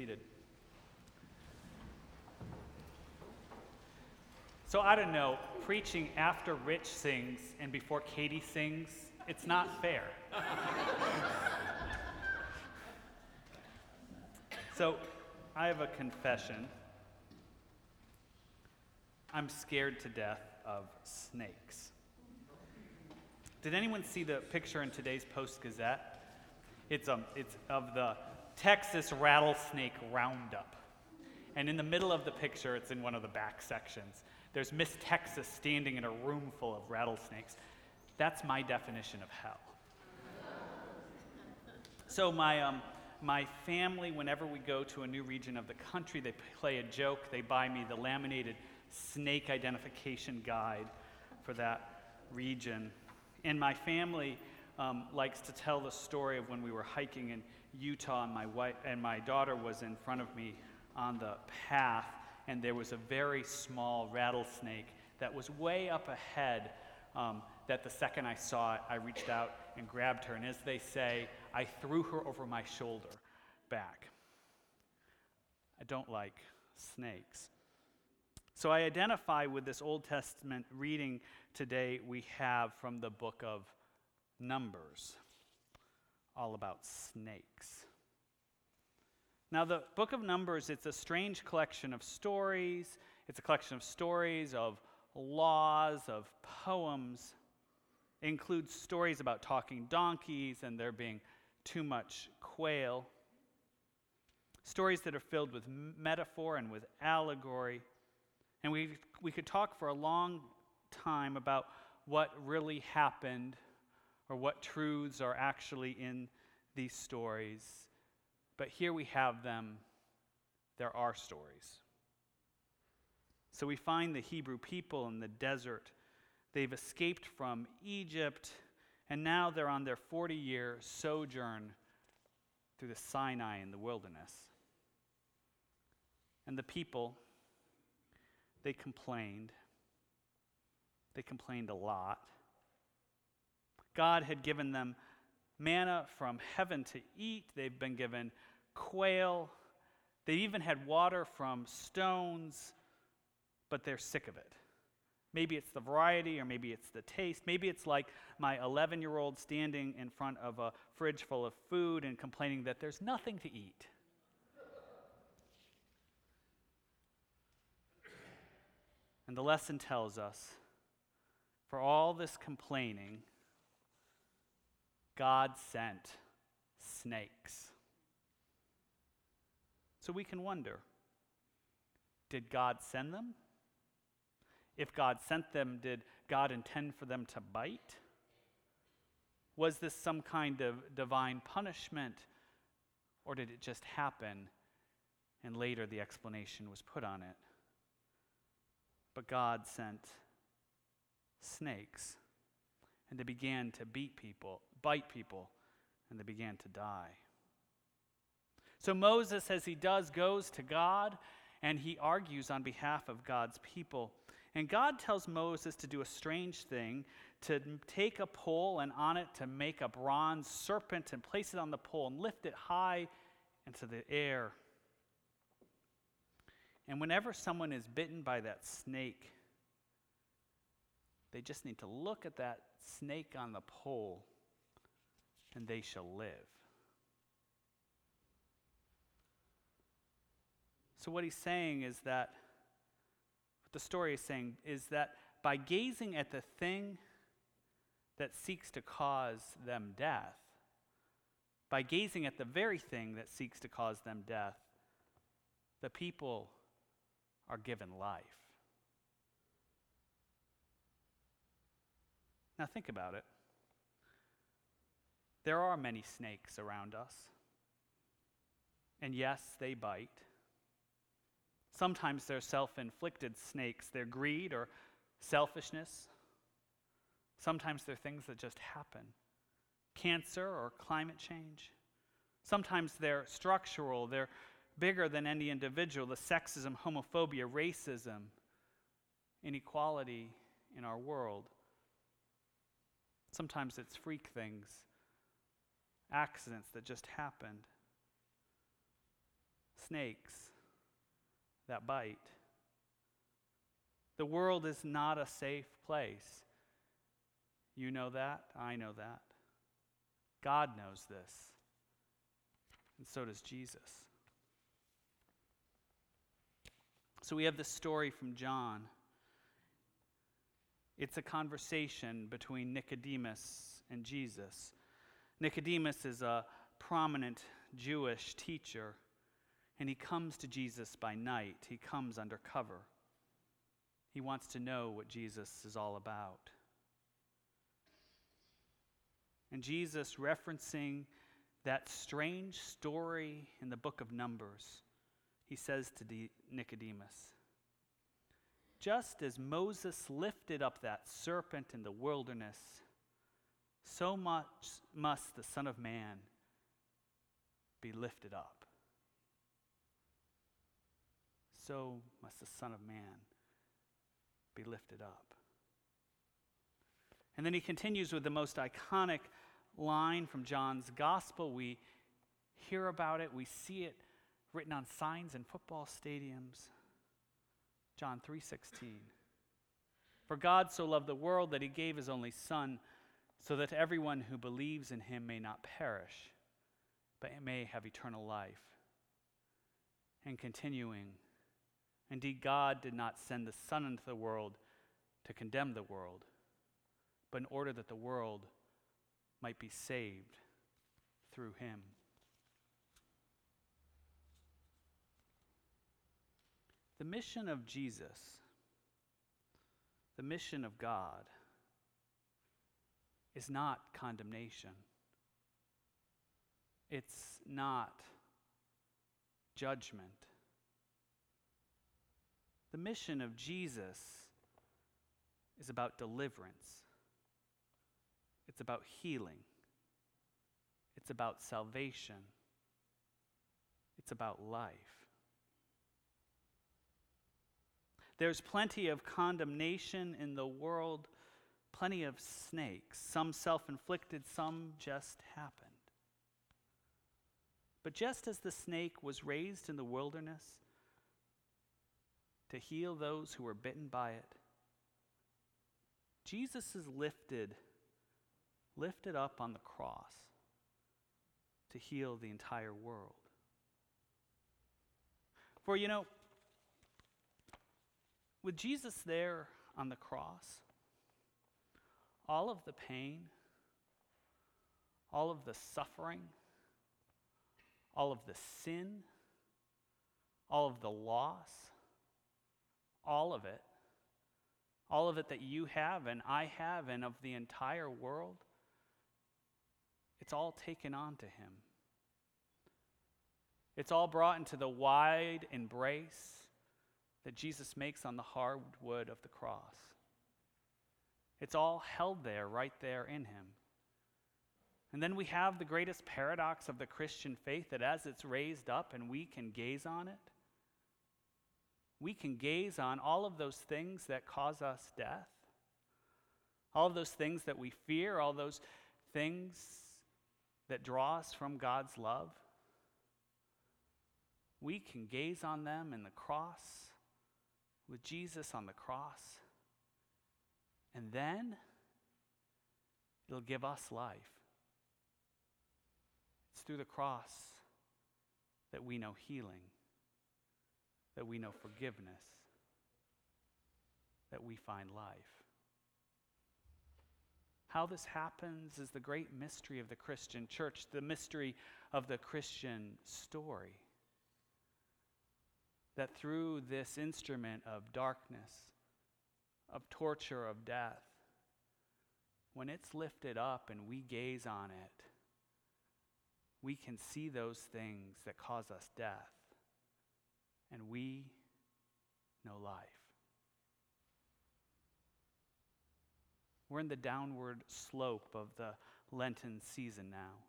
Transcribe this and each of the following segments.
seated. So I don't know, preaching after Rich sings and before Katie sings, it's not fair. so I have a confession. I'm scared to death of snakes. Did anyone see the picture in today's Post Gazette? It's, um, it's of the Texas rattlesnake roundup. And in the middle of the picture, it's in one of the back sections. There's Miss Texas standing in a room full of rattlesnakes. That's my definition of hell. so, my, um, my family, whenever we go to a new region of the country, they play a joke. They buy me the laminated snake identification guide for that region. And my family um, likes to tell the story of when we were hiking in Utah and my, wife, and my daughter was in front of me on the path, and there was a very small rattlesnake that was way up ahead. Um, that the second I saw it, I reached out and grabbed her, and as they say, I threw her over my shoulder back. I don't like snakes. So I identify with this Old Testament reading today we have from the book of Numbers, all about snakes. Now, the book of Numbers, it's a strange collection of stories. It's a collection of stories, of laws, of poems. It includes stories about talking donkeys and there being too much quail. Stories that are filled with metaphor and with allegory. And we, we could talk for a long time about what really happened or what truths are actually in these stories. But here we have them. There are stories. So we find the Hebrew people in the desert. They've escaped from Egypt, and now they're on their 40 year sojourn through the Sinai in the wilderness. And the people, they complained. They complained a lot. God had given them manna from heaven to eat, they've been given quail, they even had water from stones, but they're sick of it. Maybe it's the variety, or maybe it's the taste. Maybe it's like my 11 year old standing in front of a fridge full of food and complaining that there's nothing to eat. And the lesson tells us for all this complaining, God sent snakes. So we can wonder did God send them? If God sent them, did God intend for them to bite? Was this some kind of divine punishment, or did it just happen and later the explanation was put on it? But God sent snakes, and they began to beat people, bite people, and they began to die. So Moses, as he does, goes to God and he argues on behalf of God's people. And God tells Moses to do a strange thing to take a pole and on it to make a bronze serpent and place it on the pole and lift it high into the air. And whenever someone is bitten by that snake, they just need to look at that snake on the pole and they shall live. So, what he's saying is that, what the story is saying is that by gazing at the thing that seeks to cause them death, by gazing at the very thing that seeks to cause them death, the people are given life. Now, think about it. There are many snakes around us. And yes, they bite. Sometimes they're self inflicted snakes, they're greed or selfishness. Sometimes they're things that just happen cancer or climate change. Sometimes they're structural, they're bigger than any individual the sexism, homophobia, racism, inequality in our world. Sometimes it's freak things, accidents that just happened. snakes that bite. The world is not a safe place. You know that. I know that. God knows this. And so does Jesus. So we have this story from John. It's a conversation between Nicodemus and Jesus. Nicodemus is a prominent Jewish teacher, and he comes to Jesus by night. He comes undercover. He wants to know what Jesus is all about. And Jesus, referencing that strange story in the book of Numbers, he says to Nicodemus, Just as Moses lifted up that serpent in the wilderness, so much must the Son of Man be lifted up. So must the Son of Man be lifted up. And then he continues with the most iconic line from John's gospel. We hear about it, we see it written on signs in football stadiums. John 3:16. For God so loved the world that he gave his only son so that everyone who believes in him may not perish but may have eternal life. And continuing, indeed God did not send the son into the world to condemn the world, but in order that the world might be saved through him. The mission of Jesus, the mission of God, is not condemnation. It's not judgment. The mission of Jesus is about deliverance. It's about healing. It's about salvation. It's about life. There's plenty of condemnation in the world, plenty of snakes, some self inflicted, some just happened. But just as the snake was raised in the wilderness to heal those who were bitten by it, Jesus is lifted lifted up on the cross to heal the entire world. For you know, with Jesus there on the cross, all of the pain, all of the suffering, all of the sin, all of the loss, all of it, all of it that you have and I have and of the entire world, it's all taken on to him. It's all brought into the wide embrace that Jesus makes on the hardwood of the cross. It's all held there, right there in him. And then we have the greatest paradox of the Christian faith that as it's raised up and we can gaze on it, we can gaze on all of those things that cause us death, all of those things that we fear, all those things that draw us from God's love, we can gaze on them in the cross, with Jesus on the cross, and then it'll give us life. It's through the cross that we know healing, that we know forgiveness, that we find life. How this happens is the great mystery of the Christian church, the mystery of the Christian story. That through this instrument of darkness, of torture, of death, when it's lifted up and we gaze on it, we can see those things that cause us death, and we know life. We're in the downward slope of the Lenten season now.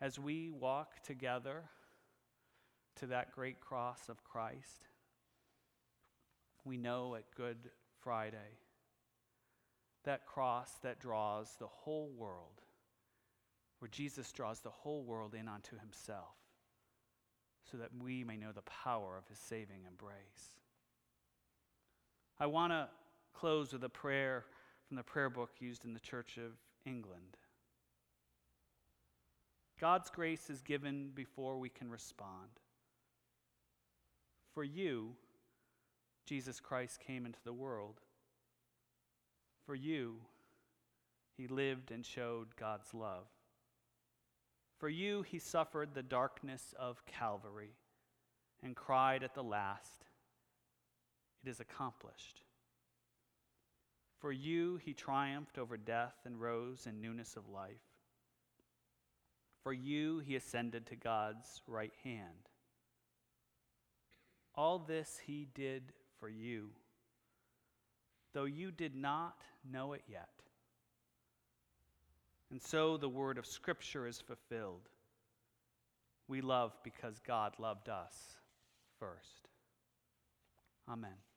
As we walk together to that great cross of Christ, we know at Good Friday that cross that draws the whole world, where Jesus draws the whole world in onto himself, so that we may know the power of his saving embrace. I want to close with a prayer from the prayer book used in the Church of England. God's grace is given before we can respond. For you, Jesus Christ came into the world. For you, he lived and showed God's love. For you, he suffered the darkness of Calvary and cried at the last, It is accomplished. For you, he triumphed over death and rose in newness of life. For you, he ascended to God's right hand. All this he did for you, though you did not know it yet. And so the word of Scripture is fulfilled. We love because God loved us first. Amen.